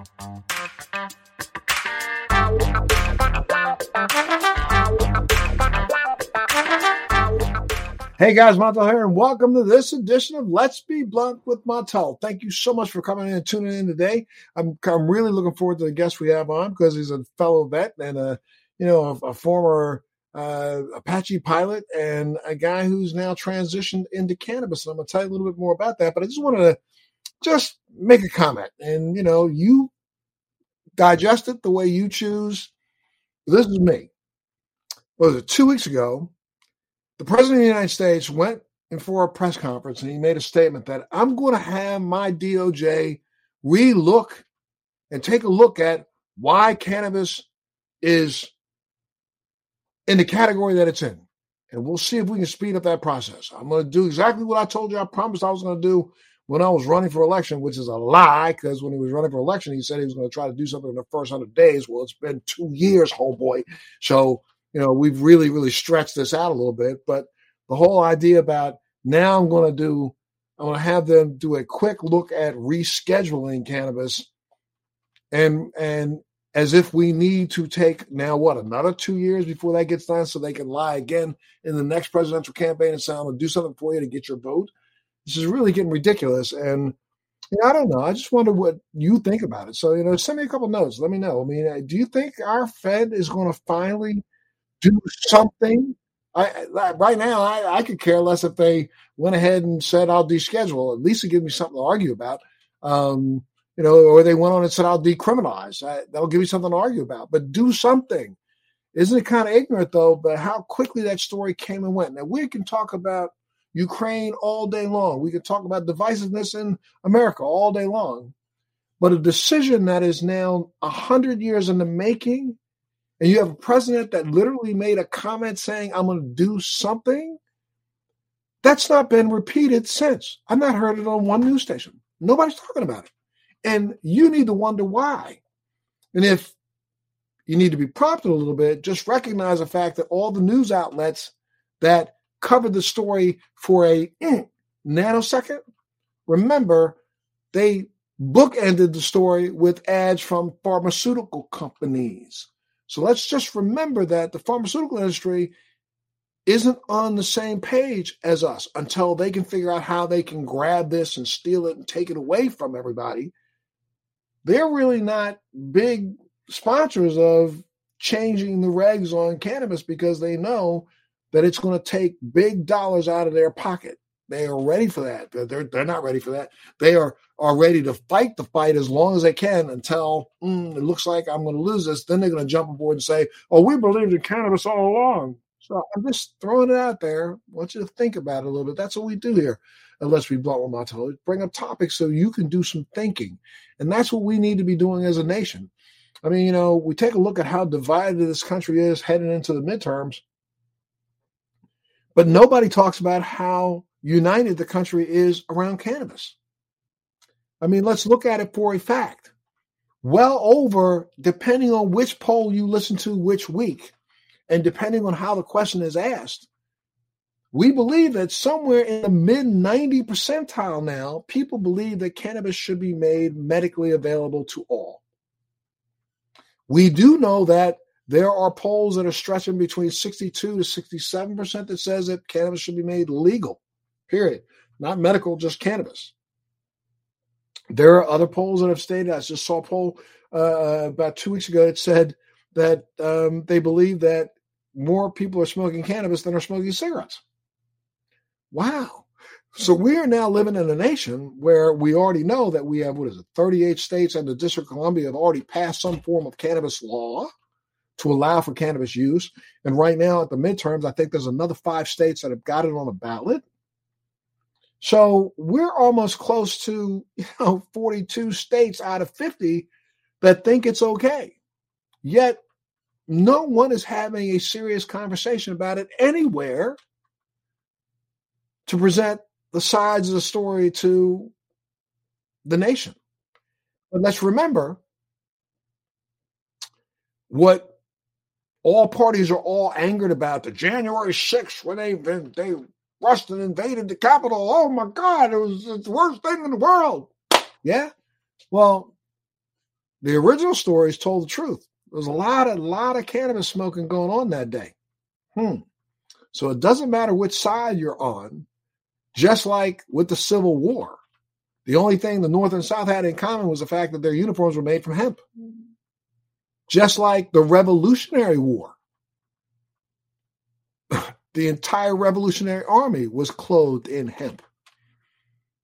Hey guys, Montel here, and welcome to this edition of Let's Be Blunt with Montel. Thank you so much for coming in and tuning in today. I'm I'm really looking forward to the guest we have on because he's a fellow vet and a you know a, a former uh, Apache pilot and a guy who's now transitioned into cannabis. And I'm going to tell you a little bit more about that. But I just wanted to just make a comment, and you know, you digest it the way you choose. This is me. Was it two weeks ago? the president of the United States went in for a press conference and he made a statement that I'm going to have my DOJ relook and take a look at why cannabis is in the category that it's in. And we'll see if we can speed up that process. I'm going to do exactly what I told you I promised I was going to do when I was running for election, which is a lie because when he was running for election, he said he was going to try to do something in the first 100 days. Well, it's been two years, homeboy. So you know, we've really, really stretched this out a little bit. But the whole idea about now I'm going to do, I'm going to have them do a quick look at rescheduling cannabis, and and as if we need to take now what another two years before that gets done, so they can lie again in the next presidential campaign and say I'm going to do something for you to get your vote. This is really getting ridiculous, and you know, I don't know. I just wonder what you think about it. So, you know, send me a couple notes. Let me know. I mean, uh, do you think our Fed is going to finally do something. I, right now, I, I, could care less if they went ahead and said I'll deschedule. At least it gives me something to argue about. Um, you know, or they went on and said I'll decriminalize. I, that'll give me something to argue about. But do something. Isn't it kind of ignorant though? But how quickly that story came and went. Now we can talk about Ukraine all day long. We can talk about divisiveness in America all day long. But a decision that is now a hundred years in the making and you have a president that literally made a comment saying, I'm going to do something, that's not been repeated since. I've not heard it on one news station. Nobody's talking about it. And you need to wonder why. And if you need to be prompted a little bit, just recognize the fact that all the news outlets that covered the story for a mm, nanosecond, remember, they bookended the story with ads from pharmaceutical companies. So let's just remember that the pharmaceutical industry isn't on the same page as us until they can figure out how they can grab this and steal it and take it away from everybody. They're really not big sponsors of changing the regs on cannabis because they know that it's going to take big dollars out of their pocket. They are ready for that. They're, they're not ready for that. They are, are ready to fight the fight as long as they can until mm, it looks like I'm going to lose this. Then they're going to jump aboard and say, oh, we believed in cannabis all along. So I'm just throwing it out there. I want you to think about it a little bit. That's what we do here. Unless we blow them out bring up topics so you can do some thinking. And that's what we need to be doing as a nation. I mean, you know, we take a look at how divided this country is heading into the midterms, but nobody talks about how united the country is around cannabis. I mean, let's look at it for a fact. Well over, depending on which poll you listen to which week, and depending on how the question is asked, we believe that somewhere in the mid 90 percentile now, people believe that cannabis should be made medically available to all. We do know that there are polls that are stretching between 62 to 67 percent that says that cannabis should be made legal period. Not medical, just cannabis. There are other polls that have stated, I just saw a poll uh, about two weeks ago that said that um, they believe that more people are smoking cannabis than are smoking cigarettes. Wow. So we are now living in a nation where we already know that we have, what is it, 38 states and the District of Columbia have already passed some form of cannabis law to allow for cannabis use. And right now at the midterms, I think there's another five states that have got it on the ballot. So we're almost close to, you know, 42 states out of 50 that think it's okay. Yet no one is having a serious conversation about it anywhere to present the sides of the story to the nation. But let's remember what all parties are all angered about the January 6th when they they rushed and invaded the Capitol. Oh my God, it was the worst thing in the world. Yeah. Well, the original stories told the truth. There was a lot, a lot of cannabis smoking going on that day. Hmm. So it doesn't matter which side you're on, just like with the Civil War. The only thing the North and South had in common was the fact that their uniforms were made from hemp. Just like the Revolutionary War. the entire Revolutionary Army was clothed in hemp.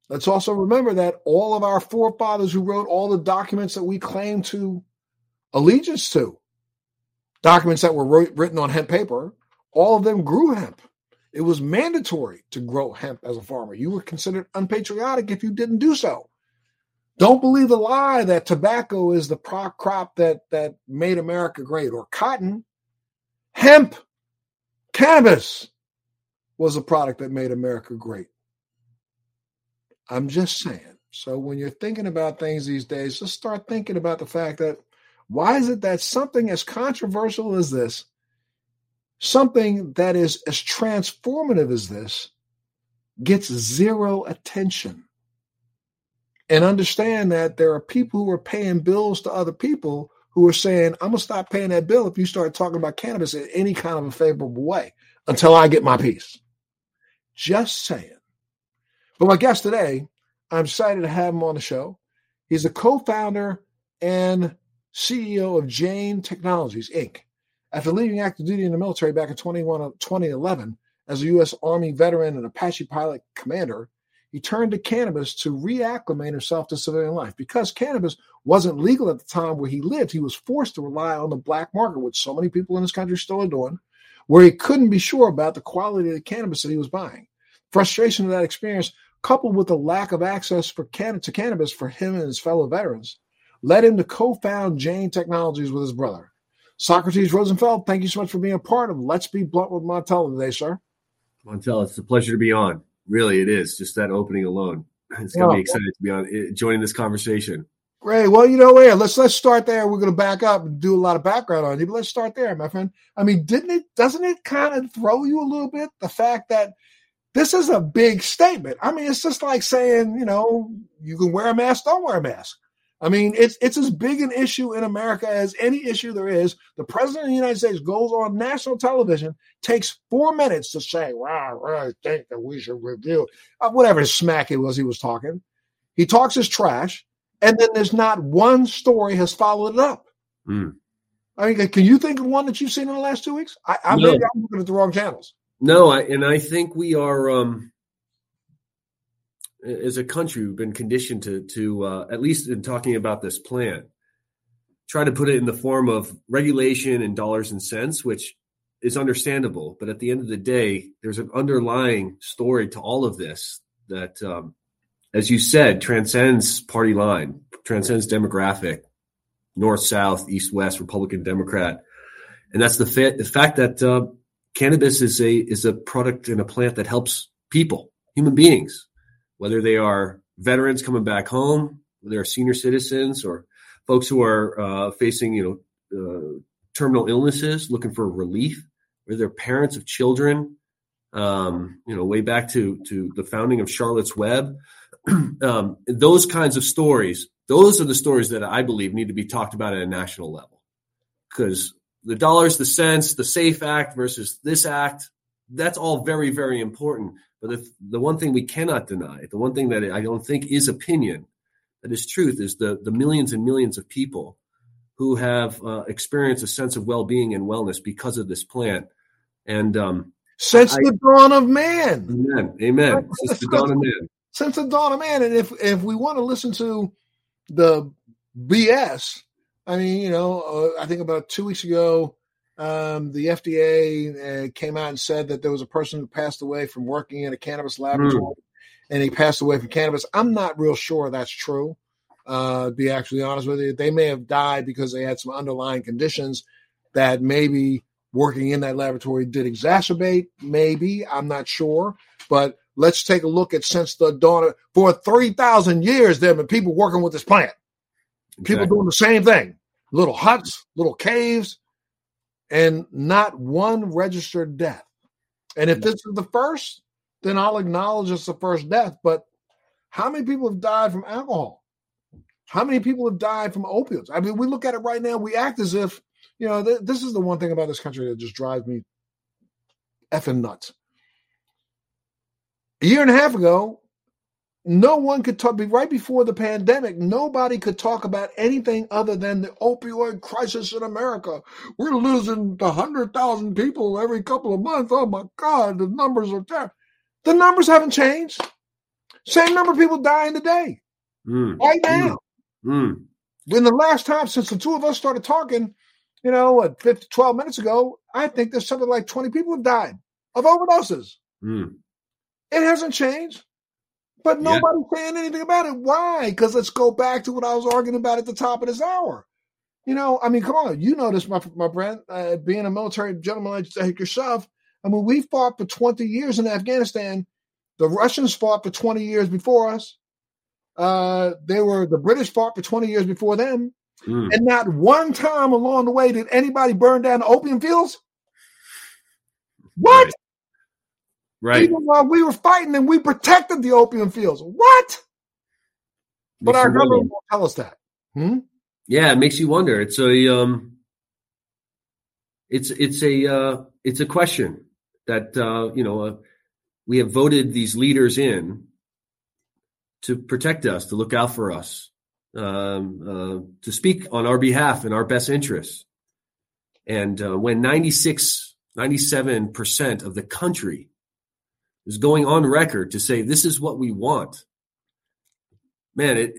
Let's also remember that all of our forefathers who wrote all the documents that we claim to allegiance to, documents that were written on hemp paper, all of them grew hemp. It was mandatory to grow hemp as a farmer. You were considered unpatriotic if you didn't do so. Don't believe the lie that tobacco is the crop that, that made America great or cotton. Hemp, cannabis was a product that made America great. I'm just saying. So when you're thinking about things these days, just start thinking about the fact that why is it that something as controversial as this something that is as transformative as this gets zero attention. And understand that there are people who are paying bills to other people who are saying, I'm going to stop paying that bill if you start talking about cannabis in any kind of a favorable way until I get my piece. Just saying. But my guest today, I'm excited to have him on the show. He's a co founder and CEO of Jane Technologies, Inc. After leaving active duty in the military back in 2011 as a U.S. Army veteran and Apache pilot commander, he turned to cannabis to reacclimate himself to civilian life. Because cannabis wasn't legal at the time where he lived, he was forced to rely on the black market, which so many people in this country still are doing, where he couldn't be sure about the quality of the cannabis that he was buying. Frustration of that experience, coupled with the lack of access for can- to cannabis for him and his fellow veterans, led him to co-found Jane Technologies with his brother. Socrates Rosenfeld, thank you so much for being a part of Let's Be Blunt with Montel today, sir. Montel, it's a pleasure to be on. Really, it is. Just that opening alone. It's got be exciting to be on eh, joining this conversation. Great. Well, you know where? Let's let's start there. We're going to back up and do a lot of background on you, but let's start there, my friend. I mean, didn't it? Doesn't it kind of throw you a little bit the fact that this is a big statement? I mean, it's just like saying, you know, you can wear a mask, don't wear a mask. I mean, it's it's as big an issue in America as any issue there is. The president of the United States goes on national television, takes four minutes to say, "Wow, I think that we should review uh, whatever smack it was he was talking." He talks his trash, and then there's not one story has followed it up. Mm. I mean, can you think of one that you've seen in the last two weeks? I, I no. maybe I'm looking at the wrong channels. No, I, and I think we are. Um, as a country, we've been conditioned to to uh, at least in talking about this plan, try to put it in the form of regulation and dollars and cents, which is understandable. But at the end of the day, there's an underlying story to all of this that, um, as you said, transcends party line, transcends demographic, north, south, east, west, Republican, Democrat, and that's the, fa- the fact that uh, cannabis is a is a product and a plant that helps people, human beings whether they are veterans coming back home, whether they're senior citizens or folks who are uh, facing, you know, uh, terminal illnesses, looking for relief, or they're parents of children. Um, you know, way back to to the founding of Charlotte's Web. um, those kinds of stories, those are the stories that I believe need to be talked about at a national level, because the dollars, the cents, the SAFE Act versus this act, that's all very, very important. But the, the one thing we cannot deny, the one thing that I don't think is opinion, that is truth, is the, the millions and millions of people who have uh, experienced a sense of well being and wellness because of this plant. And um, since I, the dawn of man. Amen. Amen. Since the dawn of man. Since the dawn of man. And if, if we want to listen to the BS, I mean, you know, uh, I think about two weeks ago, um, the FDA uh, came out and said that there was a person who passed away from working in a cannabis laboratory, mm. and he passed away from cannabis. I'm not real sure that's true. Uh, to be actually honest with you, they may have died because they had some underlying conditions that maybe working in that laboratory did exacerbate. Maybe I'm not sure, but let's take a look at since the dawn of, for three thousand years. There have been people working with this plant, exactly. people doing the same thing, little huts, little caves and not one registered death. And if this is the first, then I'll acknowledge it's the first death. But how many people have died from alcohol? How many people have died from opioids? I mean, we look at it right now. We act as if you know. Th- this is the one thing about this country that just drives me effing nuts. A year and a half ago, no one could talk right before the pandemic nobody could talk about anything other than the opioid crisis in america. We're losing 100000 people every couple of months. Oh my god the numbers are terrible the numbers haven't changed. Same number of people dying today. Mm. right now. Mm. in the last time since the two of us started talking you know what 50, 12 minutes ago i think there's something like 20 people have died of overdoses. Mm. it hasn't changed but nobody's yeah. saying anything about it. Why? Because let's go back to what I was arguing about at the top of this hour. You know, I mean, come on, you know this, my my friend, uh, being a military gentleman like yourself. I mean, we fought for 20 years in Afghanistan. The Russians fought for 20 years before us. Uh, they were the British fought for 20 years before them. Mm. And not one time along the way did anybody burn down the opium fields. What? Right. Right. Even while we were fighting and we protected the opium fields. What? But our government won't tell us that. Hmm? Yeah, it makes you wonder. It's a um it's it's a uh it's a question that uh you know uh, we have voted these leaders in to protect us, to look out for us, um, uh, to speak on our behalf in our best interests. And uh, when 96, 97% of the country is going on record to say this is what we want. Man, it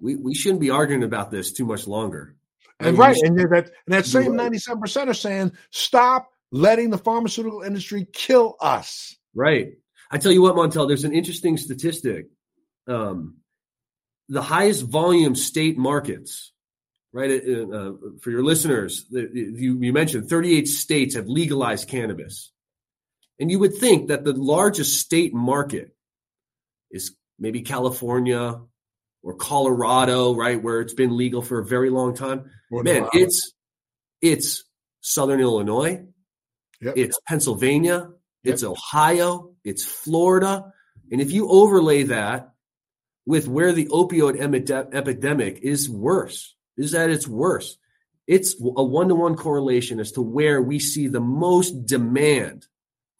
we we shouldn't be arguing about this too much longer. And right, and that and that same ninety seven percent are saying stop letting the pharmaceutical industry kill us. Right. I tell you what, Montel, there's an interesting statistic. Um, the highest volume state markets, right? Uh, uh for your listeners, you, you mentioned 38 states have legalized cannabis. And you would think that the largest state market is maybe California or Colorado, right, where it's been legal for a very long time. Or Man, it's it's Southern Illinois, yep. it's Pennsylvania, yep. it's Ohio, it's Florida, and if you overlay that with where the opioid epidemic is worse, is that it's worse. It's a one to one correlation as to where we see the most demand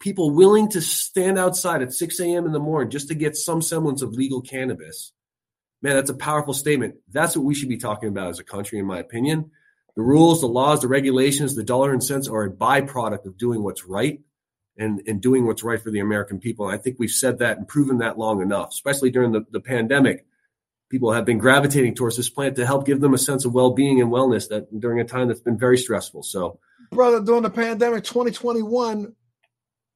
people willing to stand outside at 6 a.m. in the morning just to get some semblance of legal cannabis. Man, that's a powerful statement. That's what we should be talking about as a country, in my opinion. The rules, the laws, the regulations, the dollar and cents are a byproduct of doing what's right and, and doing what's right for the American people. And I think we've said that and proven that long enough, especially during the, the pandemic. People have been gravitating towards this plant to help give them a sense of well being and wellness that during a time that's been very stressful. So, brother, during the pandemic 2021,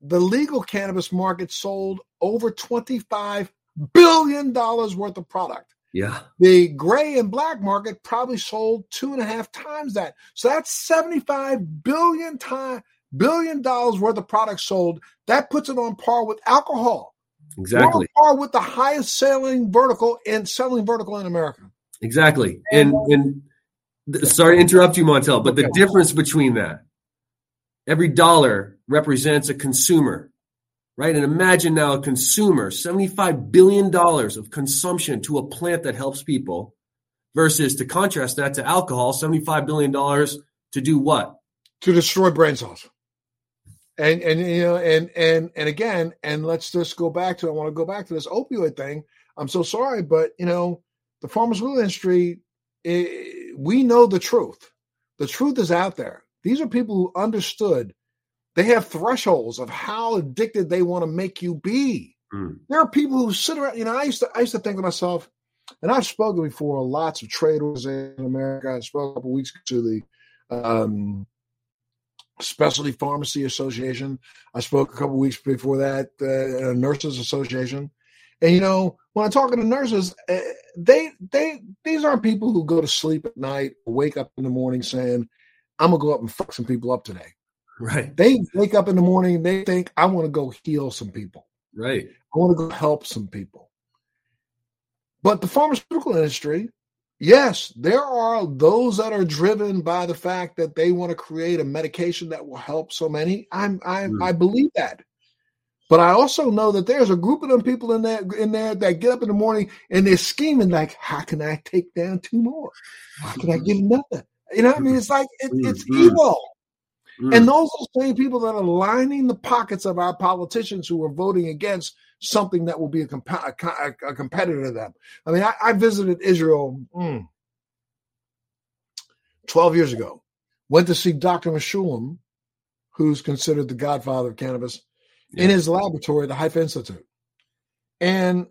the legal cannabis market sold over $25 billion worth of product. Yeah. The gray and black market probably sold two and a half times that. So that's 75 billion time billion dollars worth of product sold. That puts it on par with alcohol. Exactly. on par with the highest selling vertical and selling vertical in America. Exactly. And and, and sorry to interrupt you, Montel, but the difference between that Every dollar represents a consumer, right? And imagine now a consumer, $75 billion of consumption to a plant that helps people versus to contrast that to alcohol, $75 billion to do what? To destroy brain cells. And, and, you know, and, and, and again, and let's just go back to, I want to go back to this opioid thing. I'm so sorry, but you know, the pharmaceutical industry, it, eh, we know the truth. The truth is out there. These are people who understood they have thresholds of how addicted they want to make you be. Mm. There are people who sit around, you know, I used to I used to think to myself, and I've spoken before lots of trade organizations in America. I spoke a couple weeks to the um, Specialty Pharmacy Association. I spoke a couple weeks before that, uh, Nurses Association. And you know, when I'm talking to nurses, uh, they they these aren't people who go to sleep at night, wake up in the morning saying, I'm gonna go up and fuck some people up today. Right. They wake up in the morning, they think I want to go heal some people. Right. I want to go help some people. But the pharmaceutical industry, yes, there are those that are driven by the fact that they want to create a medication that will help so many. I'm I mm. I believe that. But I also know that there's a group of them people in there in there that get up in the morning and they're scheming like, how can I take down two more? How can I get another? You know what I mean? It's like it, it's mm-hmm. evil. Mm. And those are the same people that are lining the pockets of our politicians who are voting against something that will be a, comp- a, a competitor to them. I mean, I, I visited Israel mm, 12 years ago, went to see Dr. Mechoulam, who's considered the godfather of cannabis, yeah. in his laboratory, the Haifa Institute. And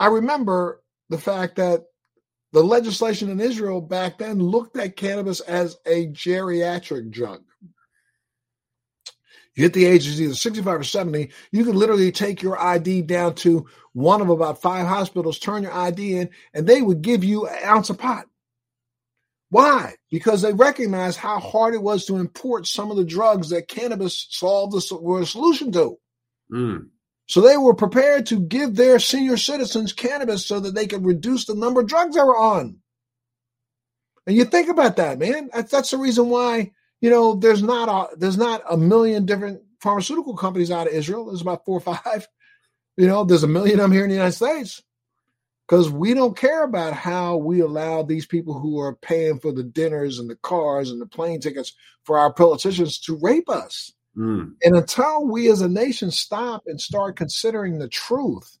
I remember the fact that the legislation in Israel back then looked at cannabis as a geriatric drug. You hit the ages of either 65 or 70, you can literally take your ID down to one of about five hospitals, turn your ID in, and they would give you an ounce of pot. Why? Because they recognized how hard it was to import some of the drugs that cannabis solved the, were a solution to. Mm. So they were prepared to give their senior citizens cannabis so that they could reduce the number of drugs they were on. And you think about that, man. That's, that's the reason why you know, there's not a there's not a million different pharmaceutical companies out of Israel. There's about four or five. You know, there's a million of them here in the United States because we don't care about how we allow these people who are paying for the dinners and the cars and the plane tickets for our politicians to rape us. Mm. And until we as a nation stop and start considering the truth,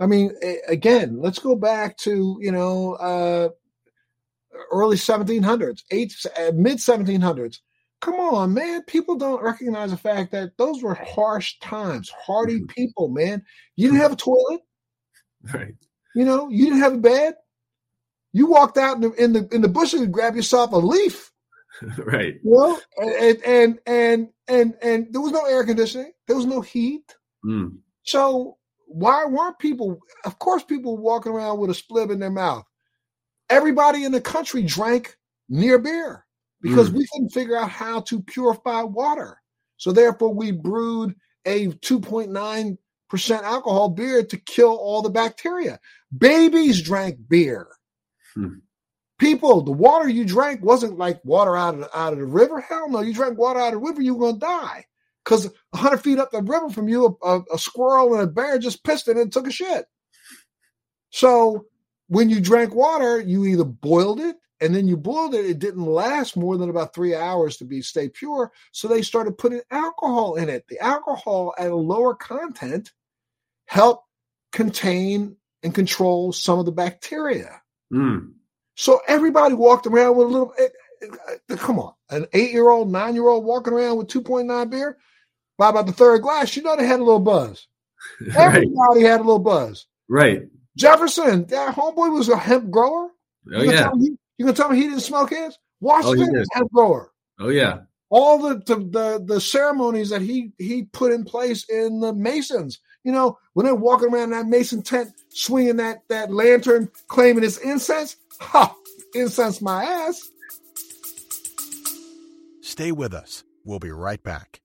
I mean, again, let's go back to you know uh, early 1700s, eight, uh, mid 1700s. Come on, man. People don't recognize the fact that those were harsh times, hardy mm-hmm. people, man. You didn't have a toilet. Right. You know, you didn't have a bed. You walked out in the in the, in the bushes and grabbed yourself a leaf. right. You know, and, and and and and there was no air conditioning. There was no heat. Mm. So why weren't people? Of course, people walking around with a splib in their mouth everybody in the country drank near beer because mm. we couldn't figure out how to purify water. So therefore, we brewed a 2.9% alcohol beer to kill all the bacteria. Babies drank beer. Hmm. People, the water you drank wasn't like water out of the, out of the river. Hell no, you drank water out of the river, you were gonna die. Because 100 feet up the river from you, a, a, a squirrel and a bear just pissed it and took a shit. So when you drank water, you either boiled it and then you boiled it. It didn't last more than about three hours to be stay pure. So they started putting alcohol in it. The alcohol at a lower content helped contain and control some of the bacteria. Mm. So everybody walked around with a little. It, it, it, come on, an eight-year-old, nine-year-old walking around with 2.9 beer. By about the third glass, you know they had a little buzz. Everybody right. had a little buzz. Right. Jefferson, that homeboy was a hemp grower. Oh you yeah. He, you gonna tell me he didn't smoke his? Washington oh, hemp grower. Oh yeah. All the, the, the the ceremonies that he he put in place in the Masons. You know, when they're walking around that Mason tent, swinging that that lantern, claiming it's incense. Ha! Incense my ass. Stay with us. We'll be right back.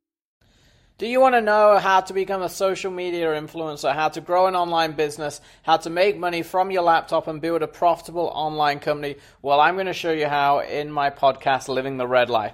Do you want to know how to become a social media influencer, how to grow an online business, how to make money from your laptop and build a profitable online company? Well, I'm going to show you how in my podcast, Living the Red Life.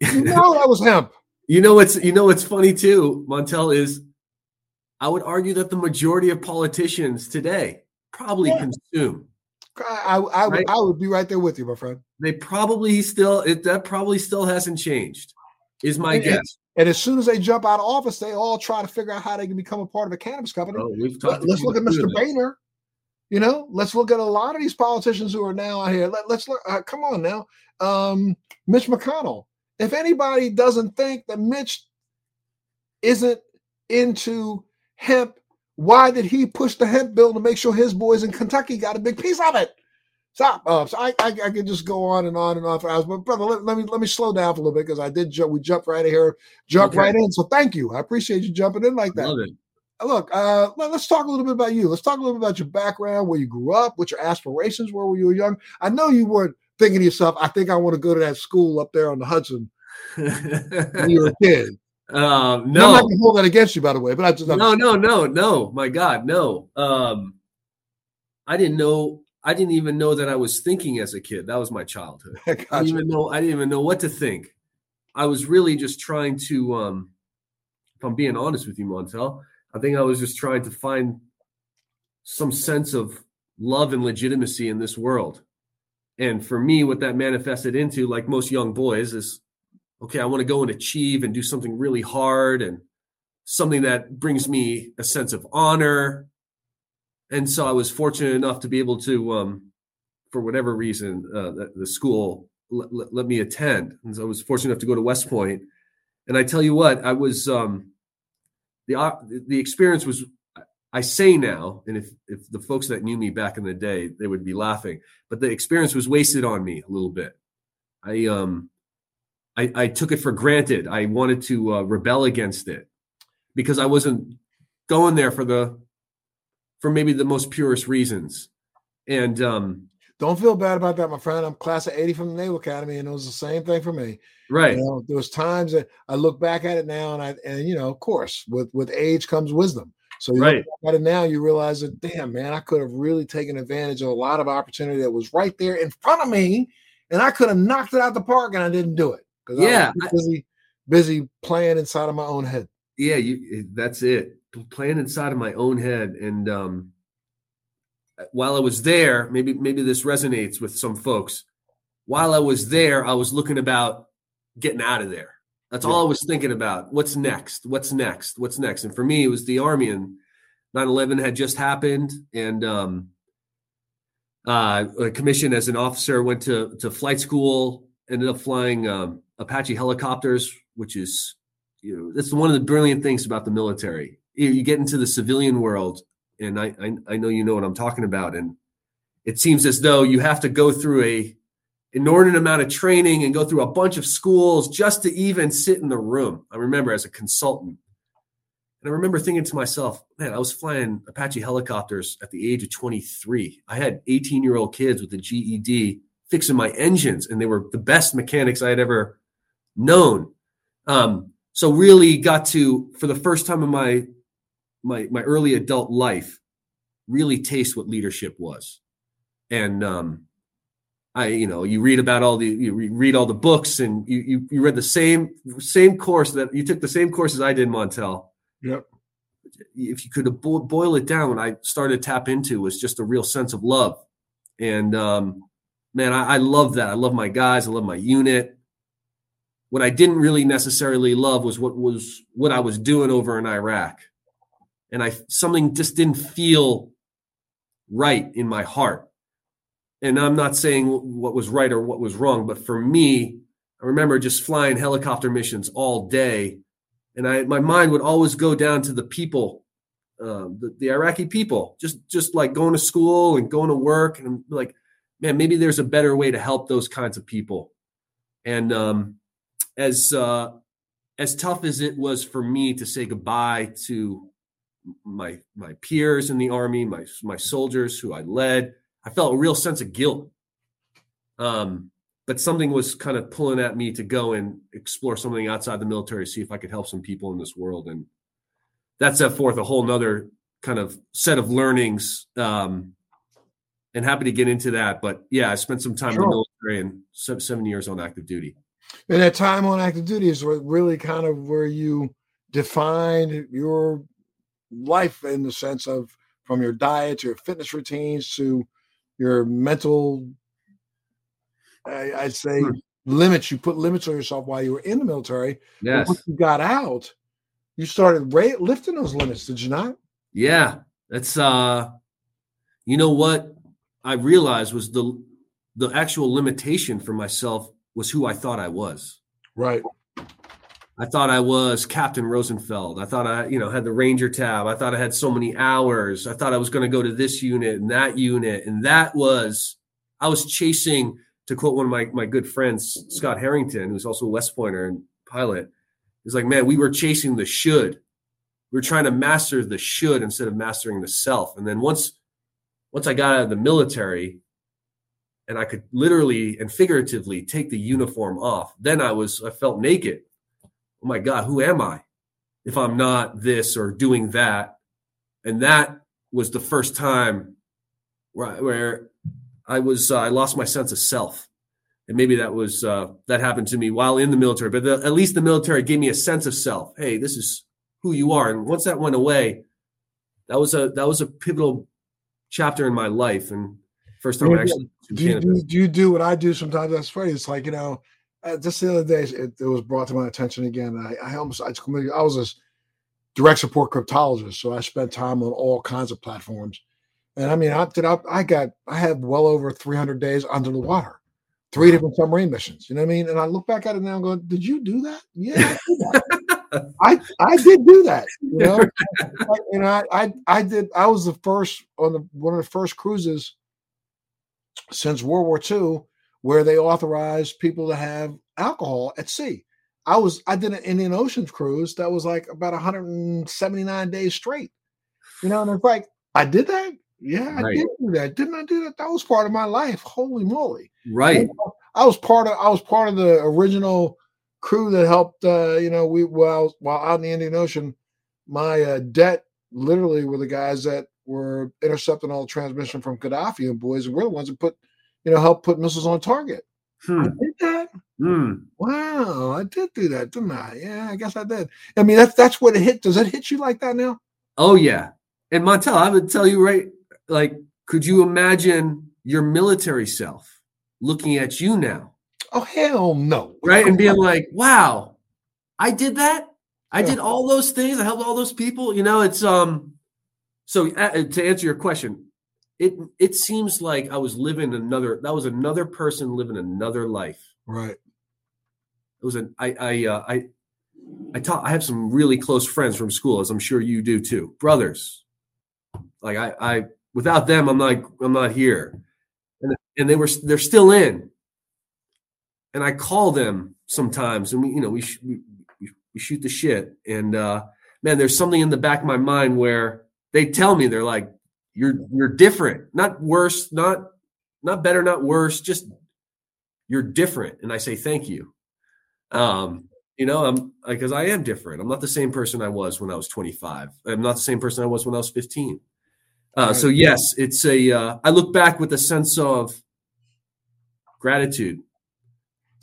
You know that was hemp. You know what's you know what's funny too, Montel is I would argue that the majority of politicians today probably yeah. consume. I I, right? I would be right there with you, my friend. They probably still it, that probably still hasn't changed. Is my and, guess. And as soon as they jump out of office, they all try to figure out how they can become a part of a cannabis company. Oh, we've talked let's look at Mr. Boehner. You know, let's look at a lot of these politicians who are now out here. Let, us look. Uh, come on now, um, Mitch McConnell if anybody doesn't think that Mitch isn't into hemp, why did he push the hemp bill to make sure his boys in Kentucky got a big piece of it? Stop. Uh, so I, I I can just go on and on and on for hours. But brother, let, let me let me slow down for a little bit because I did jump. We jumped right here, jump Okay. right in. So thank you. I appreciate you jumping in like that. Love it. Look, uh, let, us talk a little bit about you. Let's talk a little bit about your background, where you grew up, what your aspirations were when you were young. I know you weren't thinking to yourself, "I think I want to go to that school up there on the Hudson." When you were a kid. um, I'm not no, to hold that against you, by the way. But I just no, no, no, no. My God, no. Um, I didn't know. I didn't even know that I was thinking as a kid. That was my childhood. I I didn't even know. I didn't even know what to think. I was really just trying to. Um, if I'm being honest with you, Montel, I think I was just trying to find some sense of love and legitimacy in this world. And for me, what that manifested into, like most young boys, is okay. I want to go and achieve and do something really hard and something that brings me a sense of honor. And so I was fortunate enough to be able to, um, for whatever reason, uh, the, the school let, let, let me attend. And so I was fortunate enough to go to West Point. And I tell you what, I was um, the uh, the experience was. I say now, and if if the folks that knew me back in the day, they would be laughing. But the experience was wasted on me a little bit. I um, I, I took it for granted. I wanted to uh, rebel against it because I wasn't going there for the for maybe the most purest reasons. And um, Don't feel bad about that, my friend. I'm class of 80 from the Naval Academy, and it was the same thing for me. right, You know, there was times that I look back at it now, and I and you know, of course, with with age comes wisdom. So you Right. look at it now, you realize that, damn man, I could have really taken advantage of a lot of opportunity that was right there in front of me, and I could have knocked it out the park, and I didn't do it because Yeah, I was busy busy playing inside of my own head. yeah, you that's it. Playing inside of my own head, and um, while I was there, maybe maybe this resonates with some folks. While I was there, I was looking about getting out of there. That's all I was thinking about. What's next? What's next? What's next? And for me, it was the army, and 9-11 had just happened, and um, uh, a commission as an officer went to to flight school. Ended up flying um, Apache helicopters, which is you know that's one of the brilliant things about the military. You, you get into the civilian world, and I, I I know you know what I'm talking about, and it seems as though you have to go through a inordinate amount of training and go through a bunch of schools just to even sit in the room. I remember as a consultant. And I remember thinking to myself, man, I was flying Apache helicopters at the age of 23. I had 18 year old kids with a GED fixing my engines, and they were the best mechanics I had ever known. Um, so really got to, for the first time in my my my early adult life, really taste what leadership was. And um, I, you know, you read about all the, you read all the books, and you, you you read the same same course that you took the same course as I did, Montel. Yep. If you could bo- boil it down, what I started to tap into was just a real sense of love, and um, man, I, I love that. I love my guys. I love my unit. What I didn't really necessarily love was what was what I was doing over in Iraq, and I something just didn't feel right in my heart and I'm not saying what was right or what was wrong, but for me, I remember just flying helicopter missions all day, and I my mind would always go down to the people, um, the, the Iraqi people, just just like going to school and going to work, and I'm like, man, maybe there's a better way to help those kinds of people. And um, as uh, as tough as it was for me to say goodbye to my my peers in the army, my my soldiers who I led. I felt a real sense of guilt. Um, but something was kind of pulling at me to go and explore something outside the military, see if I could help some people in this world. And that set forth a whole nother kind of set of learnings. Um, and happy to get into that. But yeah, I spent some time in the military and se- seven years on active duty. And that time on active duty is really kind of where you defined your life in the sense of from your diet to your fitness routines to your mental, I, I'd say, Hmm. limits. You put limits on yourself while you were in the military. Yes. Once you got out, you started ra- lifting those limits, did you not? Yeah, that's uh you know what I realized was the the actual limitation for myself was who I thought I was. Right. I thought I was Captain Rosenfeld. I thought I, you know, had the Ranger tab. I thought I had so many hours. I thought I was going to go to this unit and that unit and that was I was chasing, to quote one of my, my good friends, Scott Harrington, who's also a West Pointer and pilot. He's like, man, we were chasing the should. We were trying to master the should instead of mastering the self. And then once, once I got out of the military and I could literally and figuratively take the uniform off, then I was, I felt naked. Oh my God, who am I if I'm not this or doing that? And that was the first time where, where I was uh, I lost my sense of self, and maybe that was uh, that happened to me while in the military. But the, at least the military gave me a sense of self. Hey, this is who you are. And once that went away, that was a that was a pivotal chapter in my life and first time Yeah, I actually do you, do, do you do what I do sometimes? That's funny. It's like you know, uh, just the other day it, it was brought to my attention again. I, I almost I, I was a direct support cryptologist, so I spent time on all kinds of platforms. And I mean, I did. I, I got I had well over 300 days under the water, three different submarine missions. You know what I mean? And I look back at it now and go, "Did you do that? Yeah, I did that. I I did do that. You know, and I I I did. I was the first on the one of the first cruises since World War II where they authorized people to have alcohol at sea. I was I did an Indian Ocean cruise that was like about 179 days straight. You know, and it's like I did that. Yeah, I Right. did do that. Didn't I do that? That was part of my life. Holy moly! right. I was part of I was part of the original crew that helped. Uh, you know, we while while out in the Indian Ocean, my uh, debt literally were the guys that were intercepting all the transmission from Gaddafi and boys, and we're the ones that put, you know, helped put missiles on target. I Hmm. did that. Hmm. Wow, I did do that, didn't I? Yeah, I guess I did. I mean, that's that's what it hit. Does it hit you like that now? Oh yeah. And Montel, I would tell you right, like, could you imagine your military self looking at you now, Oh hell no! right, and being like, "Wow, I did that. I Yeah. did all those things. I helped all those people." You know, it's um. So uh, to answer your question, it it seems like I was living another. That was another person living another life. right. It was an I I uh, I I taught I have some really close friends from school, as I'm sure you do too, brothers. Like I I without them, I'm not I'm not here, and and they were they're still in, and I call them sometimes, and we you know we sh- we, we we shoot the shit, and uh, man, there's something in the back of my mind where they tell me they're like you're you're different, not worse, not not better, not worse, just you're different, and I say thank you. Um, you know, I'm because I am different. I'm not the same person I was when I was 25. I'm not the same person I was when I was 15. Uh, so yes, it's a. Uh, I look back with a sense of gratitude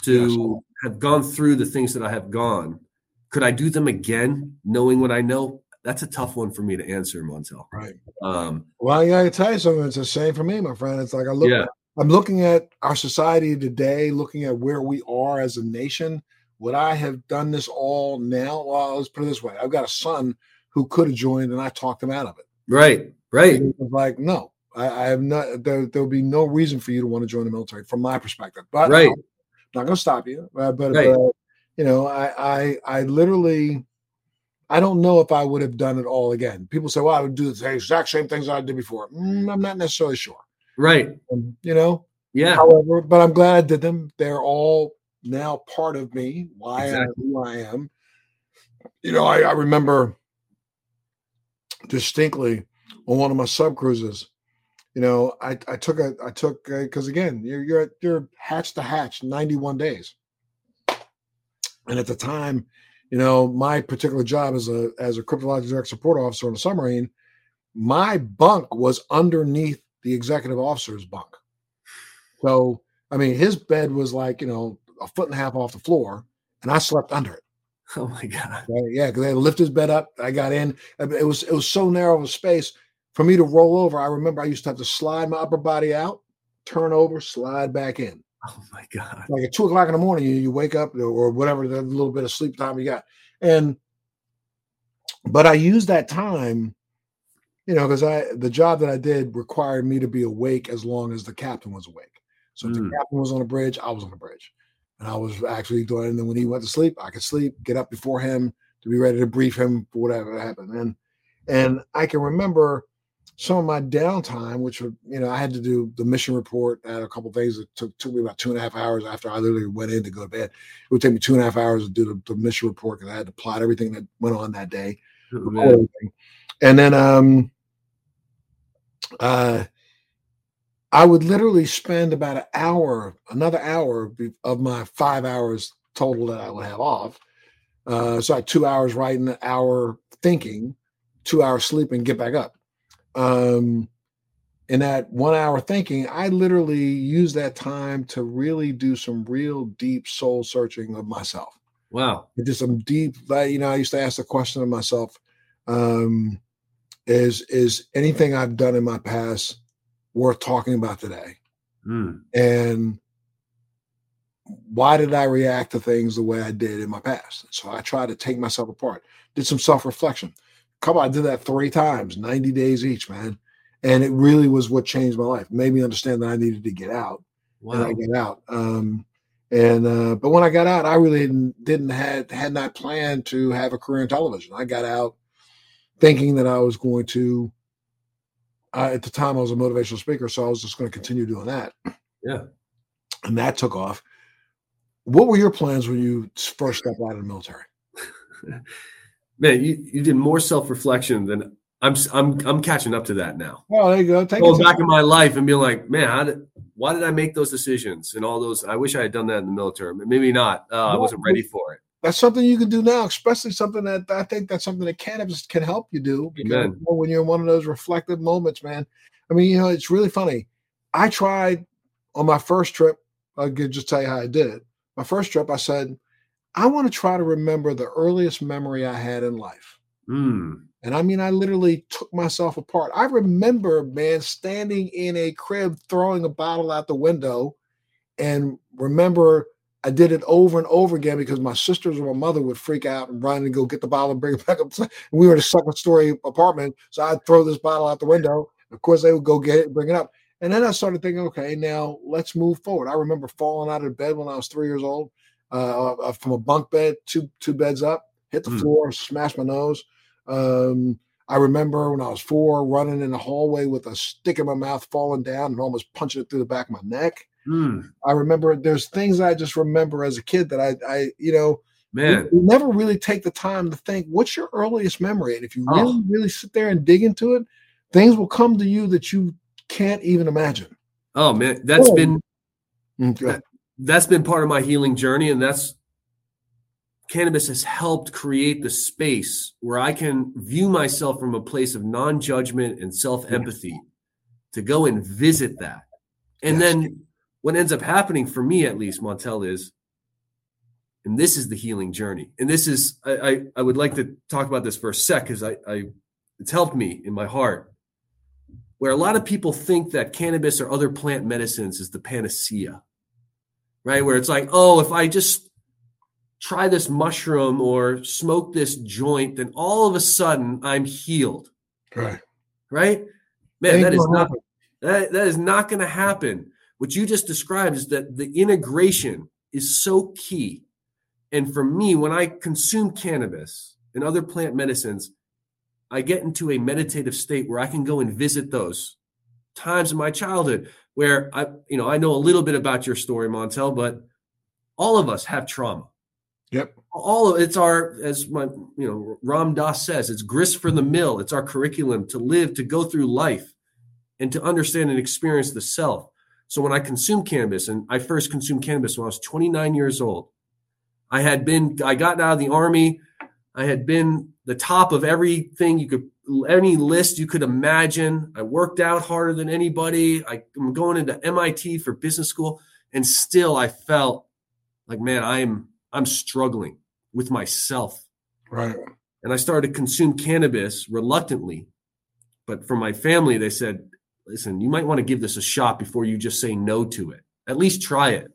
to have gone through the things that I have gone. Could I do them again, knowing what I know? That's a tough one for me to answer, Montel. Right. Um, Well, I gotta tell you something. It's the same for me, my friend. It's like I look. Yeah. I'm looking at our society today, looking at where we are as a nation. Would I have done this all now? Well, let's put it this way: I've got a son who could have joined, and I talked him out of it. right, right, like, no, I, I have not. There, there'll be no reason for you to want to join the military, from my perspective. But right, I'm not going to stop you. Uh, but, Right. but, you know, I, I, I literally, I don't know if I would have done it all again. People say, well, I would do the exact same things I did before. Mm, I'm not necessarily sure. right. Um, you know, Yeah, however, but I'm glad I did them. They're all now part of me, why I am who I am. You know, I, I remember distinctly on one of my sub cruises. You know, I, I took a I took because again you're you're you're hatch to hatch 91 days, and at the time, you know, my particular job as a as a cryptologic direct support officer on a submarine, my bunk was underneath the executive officer's bunk. So, I mean, his bed was like, you know, a foot and a half off the floor, and I slept under it. Oh my god. Right? Yeah, because they had to lift his bed up. I got in. It was it was so narrow of a space for me to roll over. I remember I used to have to slide my upper body out, turn over, slide back in. Oh my god. Like at two o'clock in the morning, you, you wake up or whatever the little bit of sleep time you got. And but I used that time, you know, because I the job that I did required me to be awake as long as the captain was awake. So if Mm. the captain was on the bridge, I was on the bridge. And I was actually doing and then when he went to sleep, I could sleep, get up before him to be ready to brief him for whatever happened. And and I can remember some of my downtime, which would, you know, I had to do the mission report at a couple things that took, took me about two and a half hours after I literally went in to go to bed. It would take me two and a half hours to do the, the mission report because I had to plot everything that went on that day. Oh, and then um uh I would literally spend about an hour, another hour of my five hours total that I would have off. Uh, so I had two hours writing, an hour thinking, two hours sleeping, get back up. Um, in that one hour thinking, I literally use that time to really do some real deep soul searching of myself. Wow. It just some deep, like, you know, I used to ask the question of myself, um, is is anything I've done in my past worth talking about today? Mm. And why did I react to things the way I did in my past? So I tried to take myself apart, did some self reflection. Come on, I did that three times, 90 days each, man. And it really was what changed my life, made me understand that I needed to get out. Wow. And I get out. Um, and uh, but when I got out, I really didn't, didn't had had not planned to have a career in television. I got out thinking that I was going to. Uh, at the time, I was a motivational speaker, so I was just going to continue doing that. Yeah. And that took off. What were your plans when you first stepped out of the military? Man, you, you did more self reflection than I'm. I'm I'm catching up to that now. Well, there you go. Take Going back in my life and being like, man, how did why did I make those decisions and all those? I wish I had done that in the military. Maybe not. Uh, I wasn't ready for it. that's something you can do now, especially something that I think that's something that cannabis can help you do. Because Amen. you know, when you're in one of those reflective moments, man. I mean, you know, it's really funny. I tried on my first trip. I could just tell you how I did it. My first trip, I said, I want to try to remember the earliest memory I had in life. Mm. And I mean, I literally took myself apart. I remember, man, standing in a crib, throwing a bottle out the window, and remember I did it over and over again because my sisters or my mother would freak out and run and go get the bottle and bring it back up. And we were in a second story apartment, so I'd throw this bottle out the window. Of course, they would go get it and bring it up. And then I started thinking, okay, now let's move forward. I remember falling out of bed when I was three years old, uh, uh, from a bunk bed, two two beds up, hit the Hmm. floor, smashed my nose. Um, I remember when I was four, running in the hallway with a stick in my mouth, falling down, and almost punching it through the back of my neck. Mm. I remember there's things I just remember as a kid that I, I you know, Man, we never really take the time to think what's your earliest memory, and if you Oh. really, really sit there and dig into it, things will come to you that you can't even imagine. oh man, that's Oh. been Mm. That's been part of my healing journey and that's cannabis has helped create the space where i can view myself from a place of non-judgment and self-empathy to go and visit that. And Yes. then what ends up happening for me at least montel is and this is the healing journey. And this is i i, I would like to talk about this for a sec because I, I it's helped me in my heart where a lot of people think that cannabis or other plant medicines is the panacea right? Where it's like, oh, if I just try this mushroom or smoke this joint, then all of a sudden I'm healed, Right. right? Man, that is not that, that is not going to happen. What you just described is that the integration is so key. And for me, when I consume cannabis and other plant medicines, I get into a meditative state where I can go and visit those times in my childhood where I, you know, I know a little bit about your story, Montel, but all of us have trauma. Yep. All of it's our, as my, you know, Ram Dass says, it's grist for the mill. It's our curriculum to live, to go through life, and to understand and experience the self. So when I consume cannabis, and I first consumed cannabis when I was 29 years old, I had been, I got out of the army. I had been the top of everything you could, any list you could imagine. I worked out harder than anybody. I, I'm going into MIT for business school, and still I felt like, man, I'm I'm struggling with myself. Right. And I started to consume cannabis reluctantly. But for my family, they said, listen, you might want to give this a shot before you just say no to it. At least try it.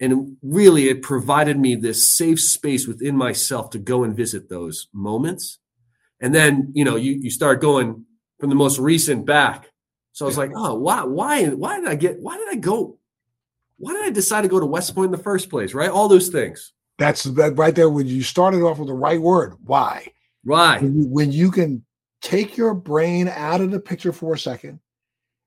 And really, it provided me this safe space within myself to go and visit those moments. And then, you know, you, you start going from the most recent back. So I was like, oh, why, why, why did I get, why did I go? Why did I decide to go to West Point in the first place? Right. All those things. That's that right there when you started off with the right word. Why? Why? When you, when you can take your brain out of the picture for a second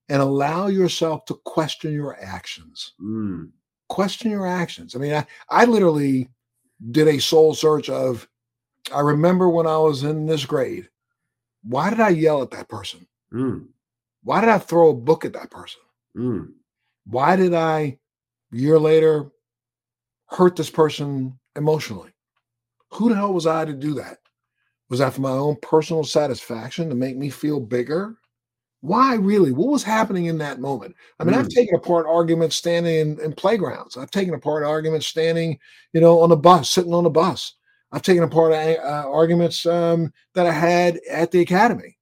and allow yourself to question your actions. Mm. Question your actions. I mean, I, I literally did a soul search of, I remember when I was in this grade, why did I yell at that person? Mm. Why did I throw a book at that person? Mm. Why did I, a year later, hurt this person emotionally? Who the hell was I to do that? Was that for my own personal satisfaction to make me feel bigger? Why really? What was happening in that moment? I mean, I've Mm. taken apart arguments standing in, in playgrounds. I've taken apart arguments standing, you know, on a bus, sitting on a bus. I've taken apart uh, arguments um, that I had at the academy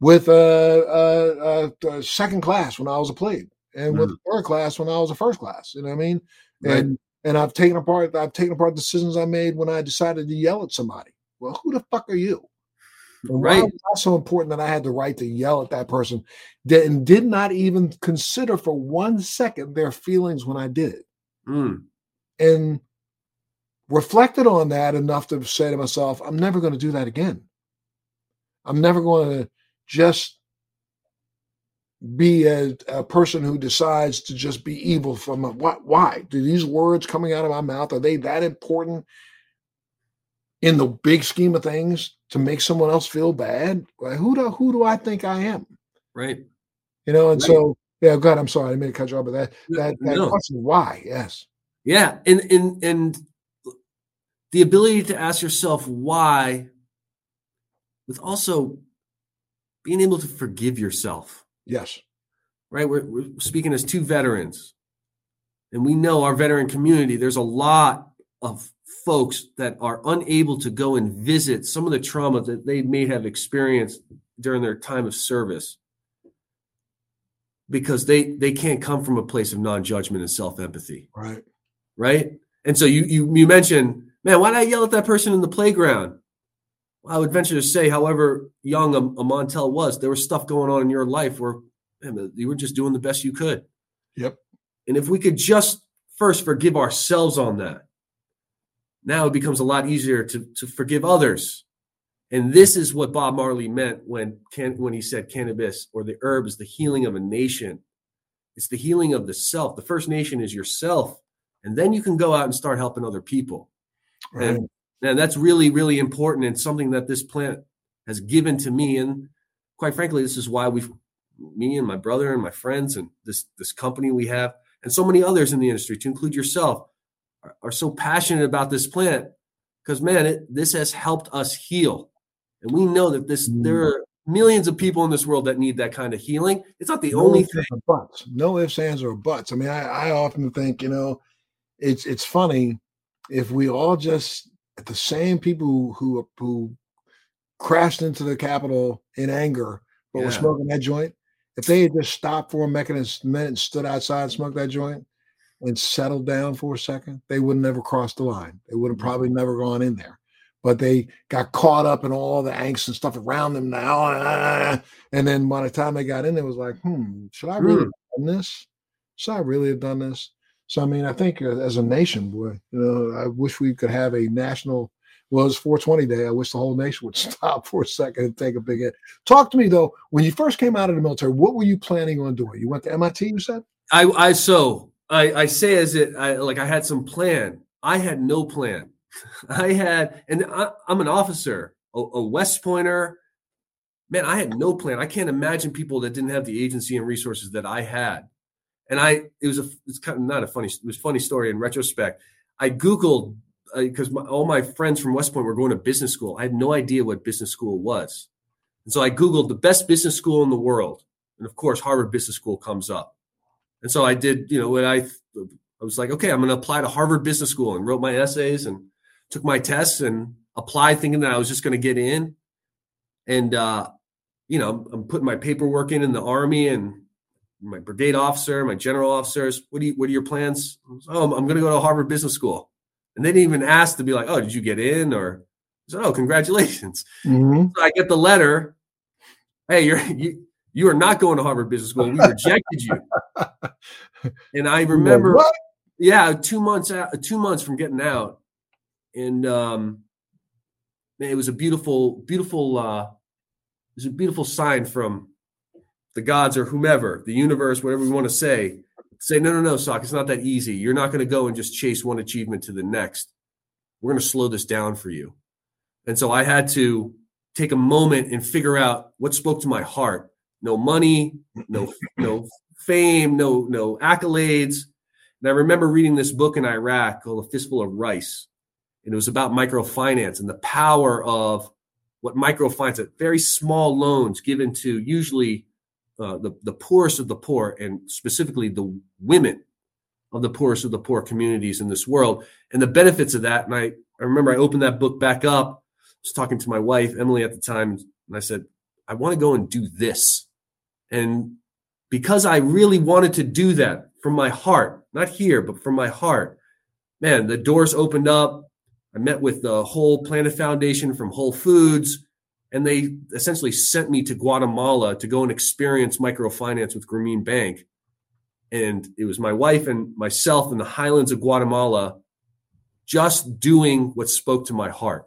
with a uh, uh, uh, second class when I was a plebe, and with third class when I was a first class. You know what I mean? Right. And and I've taken apart I've taken apart decisions I made when I decided to yell at somebody. Well, who the fuck are you? And why Right. was that so important that I had the right to yell at that person that, and did not even consider for one second their feelings when I did it? Mm. And reflected on that enough to say to myself, I'm never going to do that again. I'm never going to just be a, a person who decides to just be evil from a, why, why do these words coming out of my mouth are they that important in the big scheme of things to make someone else feel bad Like, who do who do i think i am Right. you know and Right. so yeah god i'm sorry i made a cut you off but that that, that No. question why yes Yeah, and and and the ability to ask yourself why, with also being able to forgive yourself. yes Right, we're, we're speaking as two veterans, and we know our veteran community. There's a lot of folks that are unable to go and visit some of the trauma that they may have experienced during their time of service because they they can't come from a place of non-judgment and self-empathy right right? And so you you you mentioned, man, why did I yell at that person in the playground? Well, I would venture to say, however young a, a Montel was, there was stuff going on in your life where man, you were just doing the best you could. Yep. And if we could just first forgive ourselves on that, now it becomes a lot easier to to forgive others. And this is what Bob Marley meant when can when he said cannabis or the herb is the healing of a nation. It's the healing of the self. The first nation is yourself and then you can go out and start helping other people right and, and that's really really important and something that this plant has given to me and quite frankly this is why we've me and my brother and my friends and this this company we have and so many others in the industry to include yourself are, are so passionate about this plant because man it, this has helped us heal and we know that this Mm. there are millions of people in this world that need that kind of healing it's not the no only thing buts. No ifs, ands, or buts. I mean, I, I often think, you know, it's it's funny if we all just the same people who who, who crashed into the Capitol in anger, but were Yeah. smoking that joint. If they had just stopped for a minute and- stood outside and smoked that joint and settled down for a second, they would never crossed the line. They would have Mm-hmm. probably never gone in there. But they got caught up in all the angst and stuff around them now. And then by the time they got in, it was like, hmm, should I really Hmm. have done this? Should I really have done this? So I mean, I think uh, as a nation, boy, you know, I wish we could have a national. Well, it's 420 day. I wish the whole nation would stop for a second and take a big hit. Talk to me though. When you first came out of the military, what were you planning on doing? You went to MIT. You said. I, I so I, I say as it I, like I had some plan. I had no plan. I had, and I, I'm an officer, a, a West Pointer. Man, I had no plan. I can't imagine people that didn't have the agency and resources that I had. And I, it was a, it's kind of not a funny, it was a funny story in retrospect. I Googled because my, all my friends from West Point were going to business school. I had no idea what business school was. And so I Googled the best business school in the world. And of course, Harvard Business School comes up. And so I did, you know, when I, I was like, okay, I'm going to apply to Harvard Business School and wrote my essays and took my tests and applied thinking that I was just going to get in. And, uh, you know, I'm putting my paperwork in in the army and my brigade officer, my general officers. What do you, what are your plans? Oh, I'm going to go to Harvard Business School. And they didn't even ask to be like, oh, did you get in? Or, I said, oh, congratulations. Mm-hmm. So I get the letter. Hey, you're, you, you are not going to Harvard Business School. We rejected you. And I remember, What? yeah, two months out, two months from getting out, and um, man, it was a beautiful, beautiful uh, it was a beautiful sign from the gods or whomever, the universe, whatever we want to say. Say, no, no, no, Sock, it's not that easy. You're not going to go and just chase one achievement to the next. We're going to slow this down for you. And so I had to take a moment and figure out what spoke to my heart. No money, no, no fame, no, no accolades. And I remember reading this book in Iraq called A Fistful of Rice. And it was about microfinance and the power of what microfinance, very small loans given to usually uh, the, the poorest of the poor and specifically the women of the poorest of the poor communities in this world and the benefits of that. And I, I remember I opened that book back up, I was talking to my wife, Emily, at the time, and I said, I want to go and do this. And because I really wanted to do that from my heart, not here, but from my heart, man, the doors opened up. I met with the Whole Planet Foundation from Whole Foods, and they essentially sent me to Guatemala to go and experience microfinance with Grameen Bank. And it was my wife and myself in the highlands of Guatemala just doing what spoke to my heart.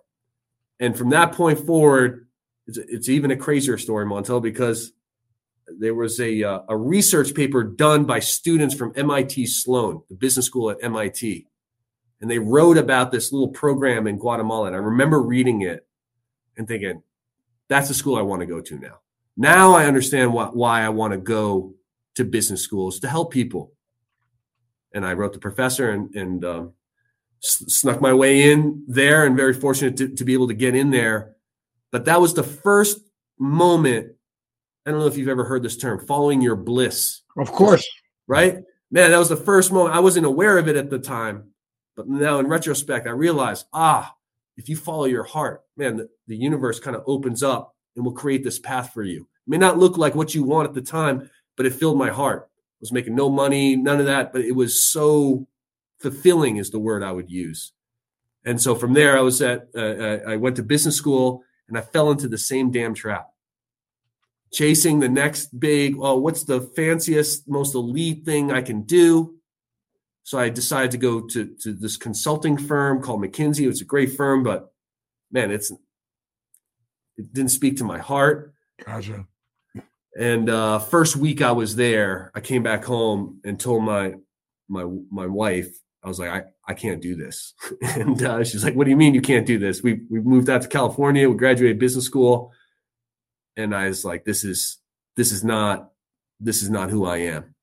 And from that point forward, it's, it's even a crazier story, Montel, because there was a, uh, a research paper done by students from MIT Sloan, the business school at MIT and they wrote about this little program in Guatemala. And I remember reading it and thinking, that's the school I want to go to now. Now I understand why, why I want to go to business schools to help people. And I wrote the professor and, and um, snuck my way in there and very fortunate to, to be able to get in there. But that was the first moment. I don't know if you've ever heard this term, following your bliss. Of course. Right? Man, that was the first moment. I wasn't aware of it at the time, but now in retrospect, I realize, ah, if you follow your heart, man, the, the universe kind of opens up and will create this path for you. It may not look like what you want at the time, but it filled my heart. I was making no money, none of that, but it was so fulfilling is the word I would use. And so from there, I was at, uh, uh I went to business school and I fell into the same damn trap. Chasing the next big, oh, what's the fanciest, most elite thing I can do? So I decided to go to, to this consulting firm called McKinsey. It was a great firm, but man, it's it didn't speak to my heart. Gotcha. And uh, first week I was there, I came back home and told my my my wife, I was like, I, I can't do this. and uh, she's like, What do you mean you can't do this? We we moved out to California, we graduated business school, and I was like, This is this is not this is not who I am.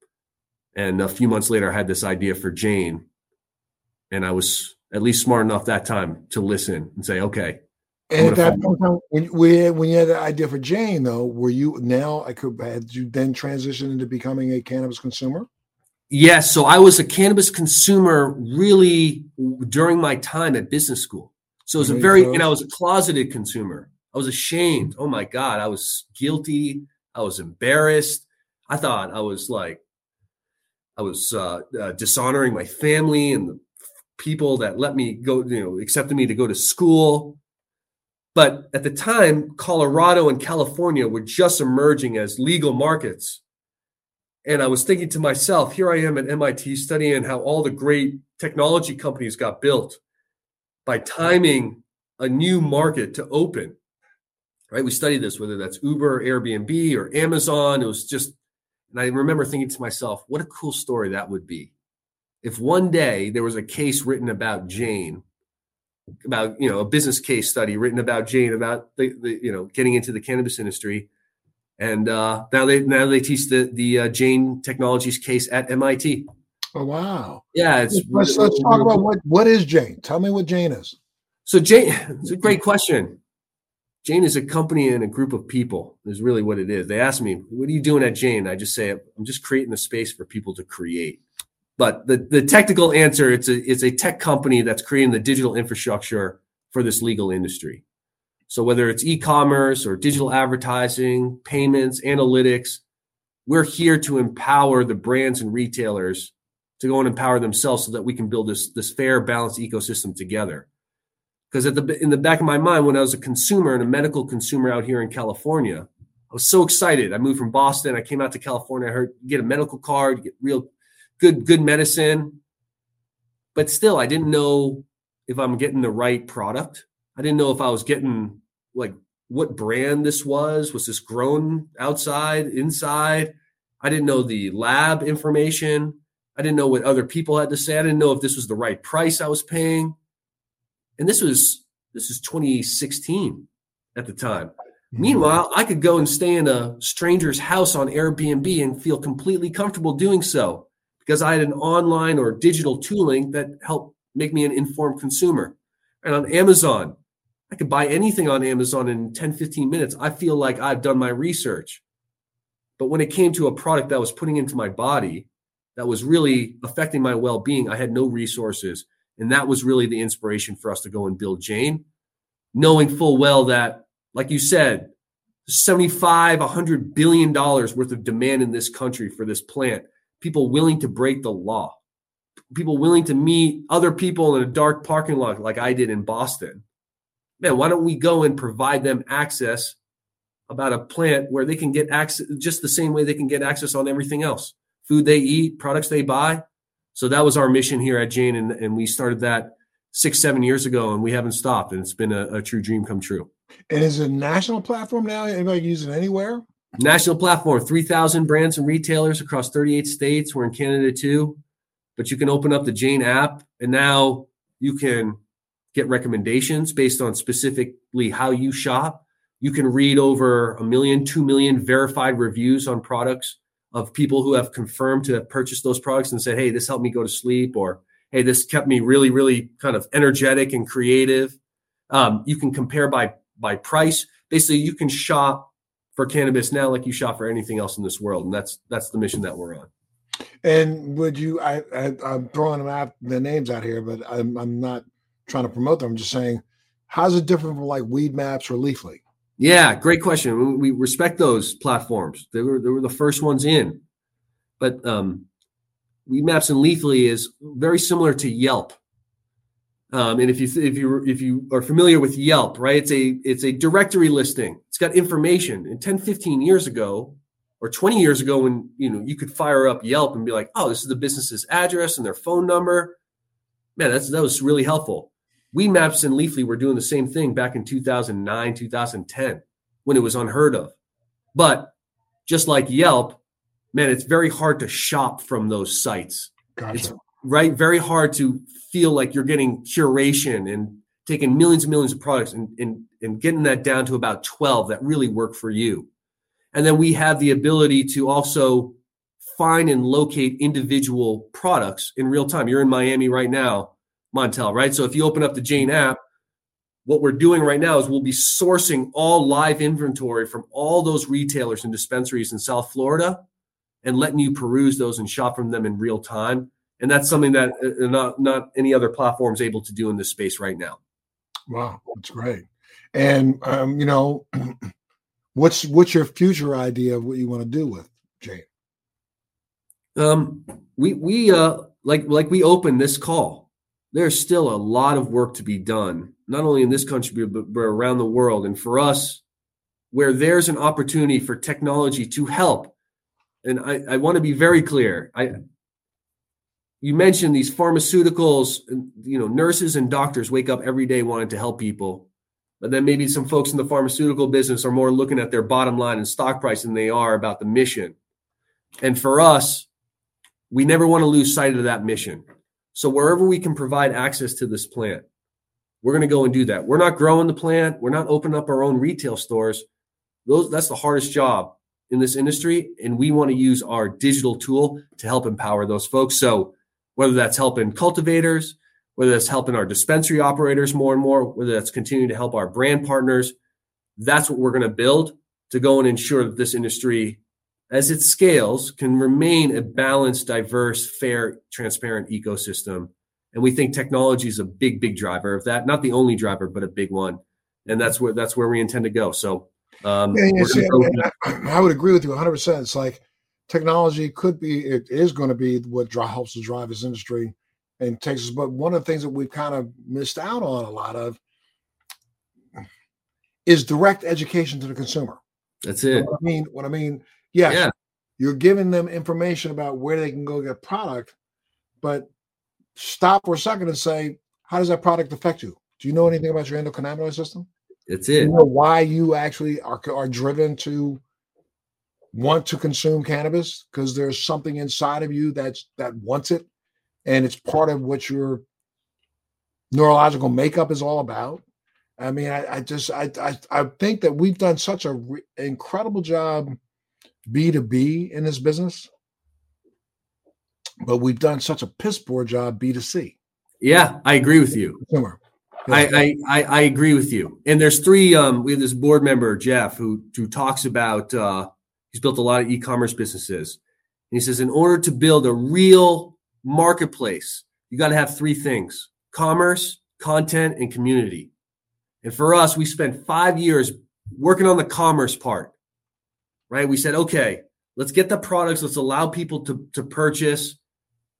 And a few months later, I had this idea for Jane. And I was at least smart enough that time to listen and say, okay. And at that point, when, when you had the idea for Jane, though, were you now, I could, had you then transitioned into becoming a cannabis consumer? Yes. So I was a cannabis consumer really during my time at business school. So it was a very, and I was a closeted consumer. I was ashamed. Oh my God. I was guilty. I was embarrassed. I thought I was like I was uh, uh, dishonoring my family and the people that let me go, you know, accepted me to go to school. But at the time, Colorado and California were just emerging as legal markets. And I was thinking to myself, here I am at MIT studying how all the great technology companies got built by timing a new market to open. Right? We studied this, whether that's Uber, Airbnb, or Amazon. It was just and I remember thinking to myself, what a cool story that would be. If one day there was a case written about Jane, about you know a business case study written about Jane about the, the you know getting into the cannabis industry, and uh, now they now they teach the the uh, Jane Technologies case at MIT. Oh wow! Yeah, it's let's, let's talk about what what is Jane. Tell me what Jane is. So Jane, it's a great question. Jane is a company and a group of people, is really what it is. They ask me, What are you doing at Jane? I just say, I'm just creating a space for people to create. But the, the technical answer, it's a, it's a tech company that's creating the digital infrastructure for this legal industry. So whether it's e-commerce or digital advertising, payments, analytics, we're here to empower the brands and retailers to go and empower themselves so that we can build this, this fair, balanced ecosystem together because at the in the back of my mind when i was a consumer and a medical consumer out here in california i was so excited i moved from boston i came out to california i heard get a medical card get real good good medicine but still i didn't know if i'm getting the right product i didn't know if i was getting like what brand this was. Was this grown outside, inside? I didn't know the lab information. I didn't know what other people had to say. I didn't know if this was the right price I was paying. And this was this is 2016 at the time. Mm-hmm. Meanwhile, I could go and stay in a stranger's house on Airbnb and feel completely comfortable doing so because I had an online or digital tooling that helped make me an informed consumer. And on Amazon, I could buy anything on Amazon in 10, 15 minutes. I feel like I've done my research. But when it came to a product that I was putting into my body that was really affecting my well being, I had no resources. And that was really the inspiration for us to go and build Jane, knowing full well that, like you said, 75, 100 billion dollars worth of demand in this country for this plant. People willing to break the law, people willing to meet other people in a dark parking lot like I did in Boston. Man, why don't we go and provide them access about a plant where they can get access just the same way they can get access on everything else food they eat, products they buy. So that was our mission here at Jane. And, and we started that six, seven years ago, and we haven't stopped. And it's been a, a true dream come true. And is it a national platform now? Anybody use it anywhere? National platform, 3,000 brands and retailers across 38 states. We're in Canada too. But you can open up the Jane app, and now you can get recommendations based on specifically how you shop you can read over a million, two million verified reviews on products of people who have confirmed to have purchased those products and said, hey, this helped me go to sleep, or hey, this kept me really, really kind of energetic and creative. Um, you can compare by by price. Basically, you can shop for cannabis now like you shop for anything else in this world, and that's that's the mission that we're on. And would you? I, I am throwing them out the names out here, but I'm I'm not trying to promote them. I'm just saying, how's it different from like Weedmaps or Leafly? Yeah, great question. We respect those platforms. They were they were the first ones in, but um, Weedmaps and Leafly is very similar to Yelp. Um, and if you if you if you are familiar with Yelp, right, it's a it's a directory listing. It's got information. And 10, 15 years ago, or 20 years ago, when you know you could fire up Yelp and be like, oh, this is the business's address and their phone number. Man, that's that was really helpful. Weedmaps and Leafly were doing the same thing back in 2009, 2010 when it was unheard of. But just like Yelp, man, it's very hard to shop from those sites. Gotcha. It's right, very hard to feel like you're getting curation and taking millions and millions of products and, and, and getting that down to about 12 that really work for you. And then we have the ability to also find and locate individual products in real time. You're in Miami right now Montel, right? So if you open up the Jane app, what we're doing right now is we'll be sourcing all live inventory from all those retailers and dispensaries in South Florida and letting you peruse those and shop from them in real time. And that's something that uh, uh, not not any other platform is able to do in this space right now. Wow, that's great. And um, you know, what's what's your future idea of what you want to do with Jane? Um, we we uh like like we opened this call there's still a lot of work to be done, not only in this country, but, around the world. And for us, where there's an opportunity for technology to help, and I, I want to be very clear. I, you mentioned these pharmaceuticals, you know, nurses and doctors wake up every day wanting to help people. But then maybe some folks in the pharmaceutical business are more looking at their bottom line and stock price than they are about the mission. And for us, we never want to lose sight of that mission. So wherever we can provide access to this plant, we're going to go and do that. We're not growing the plant. We're not opening up our own retail stores. Those that's the hardest job in this industry, and we want to use our digital tool to help empower those folks. So whether that's helping cultivators, whether that's helping our dispensary operators more and more, whether that's continuing to help our brand partners, that's what we're going to build to go and ensure that this industry as it scales, can remain a balanced, diverse, fair, transparent ecosystem. And we think technology is a big, big driver of that. Not the only driver, but a big one. And that's where that's where we intend to go. So um, yeah, yeah, see, go- I, I, would agree with you 100. percent It's like technology could be, it is going to be what helps to drive this industry in Texas. But one of the things that we've kind of missed out on a lot of is direct education to the consumer. That's it. What I mean, what I mean Yes, yeah. you're giving them information about where they can go get product, but stop for a second and say, how does that product affect you? Do you know anything about your endocannabinoid system? That's it. You know why you actually are, are driven to want to consume cannabis because there's something inside of you that's that wants it, and it's part of what your neurological makeup is all about. I mean, I, I just I, I I think that we've done such a re- incredible job B two B in this business, but we've done such a piss poor job B two C. Yeah, I agree with you. Consumer. I, I, I agree with you. And there's three. Um, we have this board member Jeff who who talks about. Uh, he's built a lot of e-commerce businesses. And he says, in order to build a real marketplace, you got to have three things: commerce, content, and community. And for us, we spent five years working on the commerce part. Right? We said, okay, let's get the products. Let's allow people to to purchase.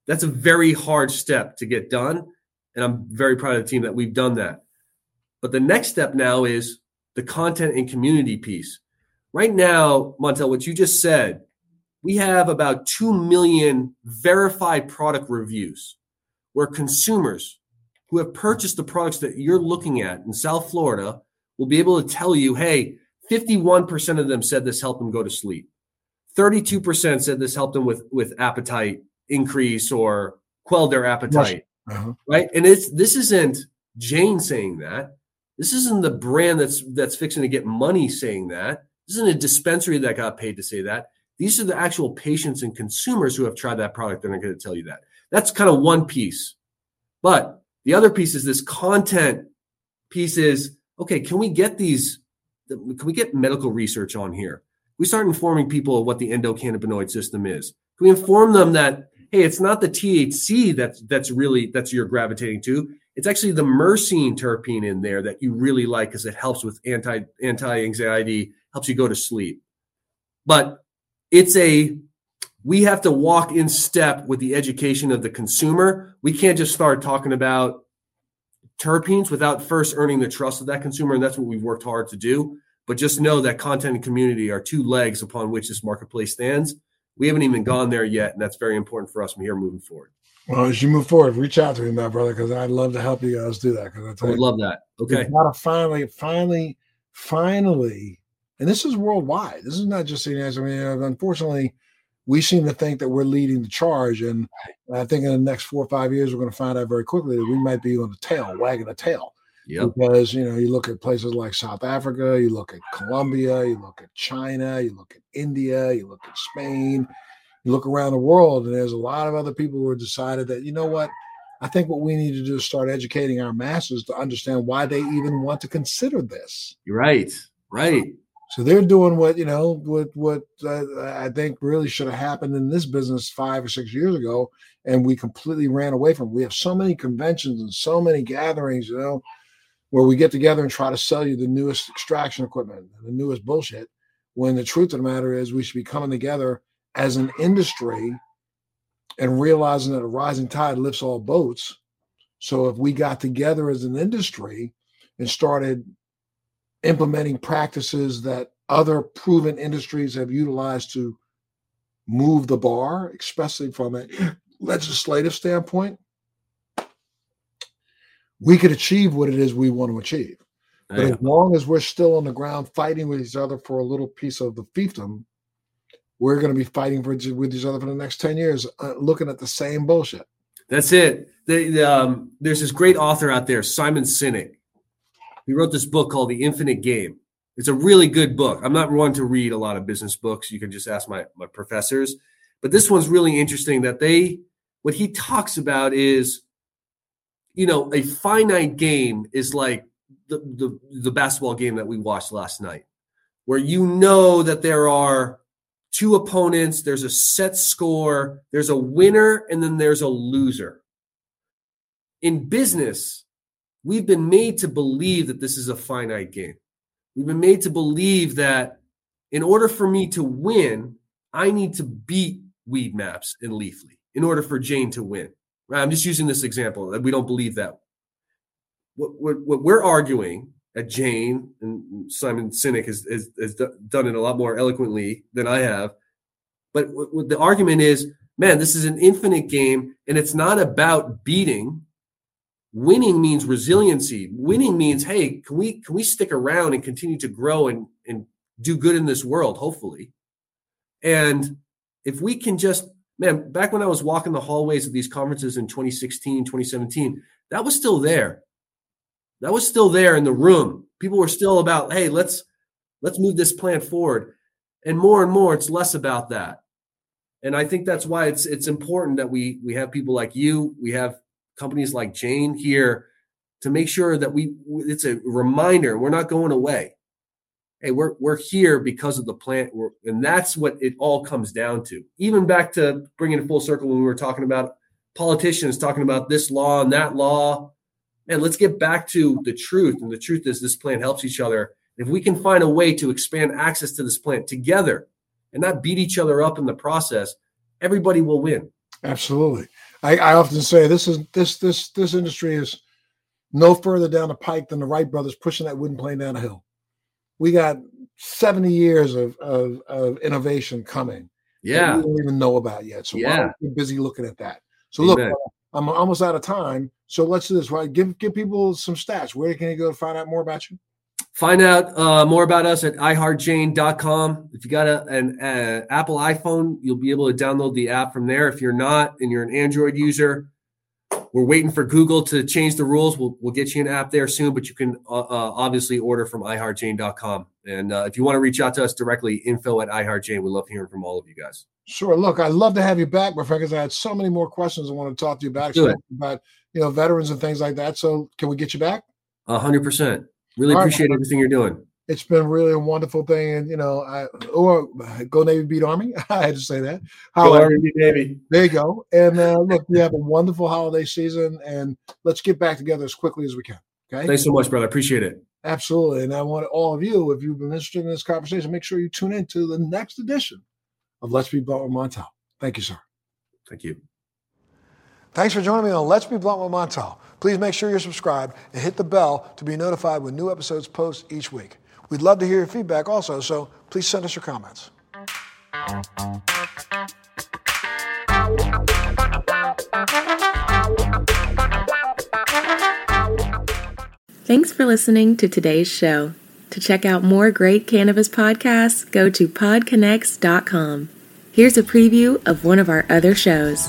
That's a very hard step to get done and I'm very proud of the team that we've done that. But the next step now is the content and community piece. Right now, Montel, what you just said, we have about 2 million verified product reviews where consumers who have purchased the products that you're looking at in South Florida will be able to tell you, hey, 51% of them said this helped them go to sleep. 32% said this helped them with, with appetite increase or quell their appetite. Uh-huh. Right. And it's this isn't Jane saying that. This isn't the brand that's that's fixing to get money saying that. This isn't a dispensary that got paid to say that. These are the actual patients and consumers who have tried that product that are going to tell you that. That's kind of one piece. But the other piece is this content piece is okay, can we get these can we get medical research on here? We start informing people of what the endocannabinoid system is. Can we inform them that hey, it's not the THC that's that's really that's you're gravitating to. It's actually the myrcene terpene in there that you really like because it helps with anti anti anxiety, helps you go to sleep. But it's a we have to walk in step with the education of the consumer. We can't just start talking about terpenes without first earning the trust of that consumer, and that's what we've worked hard to do. But just know that content and community are two legs upon which this marketplace stands we haven't even gone there yet, and that's very important for us from here moving forward. Well, as you move forward, reach out to me, my brother, because I'd love to help you guys do that. Because I would love that. Okay, not a finally, finally, finally, and this is worldwide. This is not just the United States. I mean, unfortunately, we seem to think that we're leading the charge, and I think in the next four or five years, we're going to find out very quickly that we might be on the tail, wagging the tail. Yep. Because you know, you look at places like South Africa, you look at Colombia, you look at China, you look at India, you look at Spain, you look around the world, and there's a lot of other people who have decided that, you know what, I think what we need to do is start educating our masses to understand why they even want to consider this. Right, right. So they're doing what you know, what what uh, I think really should have happened in this business five or six years ago, and we completely ran away from. It. We have so many conventions and so many gatherings, you know where we get together and try to sell you the newest extraction equipment, the newest bullshit. When the truth of the matter is, we should be coming together as an industry and realizing that a rising tide lifts all boats. So if we got together as an industry and started implementing practices that other proven industries have utilized to move the bar, especially from a legislative standpoint, we could achieve what it is we want to achieve. But as long as we're still on the ground fighting with each other for a little piece of the fiefdom, we're going to be fighting for, with each other for the next 10 years, uh, looking at the same bullshit. That's it. Um, there's this great author out there, Simon Sinek. He wrote this book called The Infinite Game. It's a really good book. I'm not one to read a lot of business books. You can just ask my, my professors. But this one's really interesting that they, what he talks about is you know, a finite game is like the, the, the basketball game that we watched last night, where you know that there are two opponents, there's a set score, there's a winner, and then there's a loser. In business, we've been made to believe that this is a finite game. We've been made to believe that in order for me to win, I need to beat Weedmaps and Leafly in order for Jane to win. I'm just using this example. That we don't believe that. What, what, what we're arguing at Jane and Simon Sinek has, has, has, done it a lot more eloquently than I have. But what the argument is, man, this is an infinite game, and it's not about beating winning means resiliency. Winning means, hey, can we can we stick around and continue to grow and and do good in this world, hopefully. And if we can just man, back when I was walking the hallways of these conferences in 2016, 2017, that was still there. That was still there in the room. People were still about, hey, let's let's move this plan forward. And more and more, it's less about that. And I think that's why it's it's important that we we have people like you, we have companies like Jane here to make sure that we it's a reminder we're not going away. Hey, we're we're here because of the plant, and that's what it all comes down to. Even back to bringing it full circle when we were talking about politicians talking about this law and that law, and let's get back to the truth. And the truth is, this plant helps each other. If we can find a way to expand access to this plant together and not beat each other up in the process, everybody will win. Absolutely. I, I often say this is this this this industry is no further down the pike than the Wright brothers pushing that wooden plane down a hill. We got 70 years of, of, of innovation coming. Yeah. we don't even know about yet. So Yeah. we're busy looking at that. So look, Amen. Uh, I'm almost out of time. So let's do this, right? Give give people some stats. Where can they go to find out more about you? Find out uh, more about us at iHeartJane.com. If you got a, an uh, Apple iPhone, you'll be able to download the app from there. If you're not and you're an Android user, we're waiting for Google to change the rules. We'll, we'll get you an app there soon, but you can uh, uh, obviously order from iHeartJane.com. And uh, if you want to reach out to us directly, info at iHeartJane. We love hearing from all of you guys. Sure. Look, I'd love to have you back, my friend, because I had so many more questions I want to talk to you about, about you know veterans and things like that. So can we get you back? A hundred percent. Really All right. appreciate everything you're doing. It's been really a wonderful thing, and you know, I or go Navy beat Army. I had to say that. However, Navy. there you go. And uh, look, we have a wonderful holiday season, and let's get back together as quickly as we can. Okay. Thanks so much, brother. Appreciate it. Absolutely. And I want all of you, if you've been interested in this conversation, make sure you tune in to the next edition of Let's Be Blunt with Montel. Thank you, sir. Thank you. Thanks for joining me on Let's Be Blunt with Montel. Please make sure you're subscribed and hit the bell to be notified when new episodes post each week. We'd love to hear your feedback also, so please send us your comments. Thanks for listening to today's show. To check out more great cannabis podcasts, go to podconnects.com. Here's a preview of one of our other shows.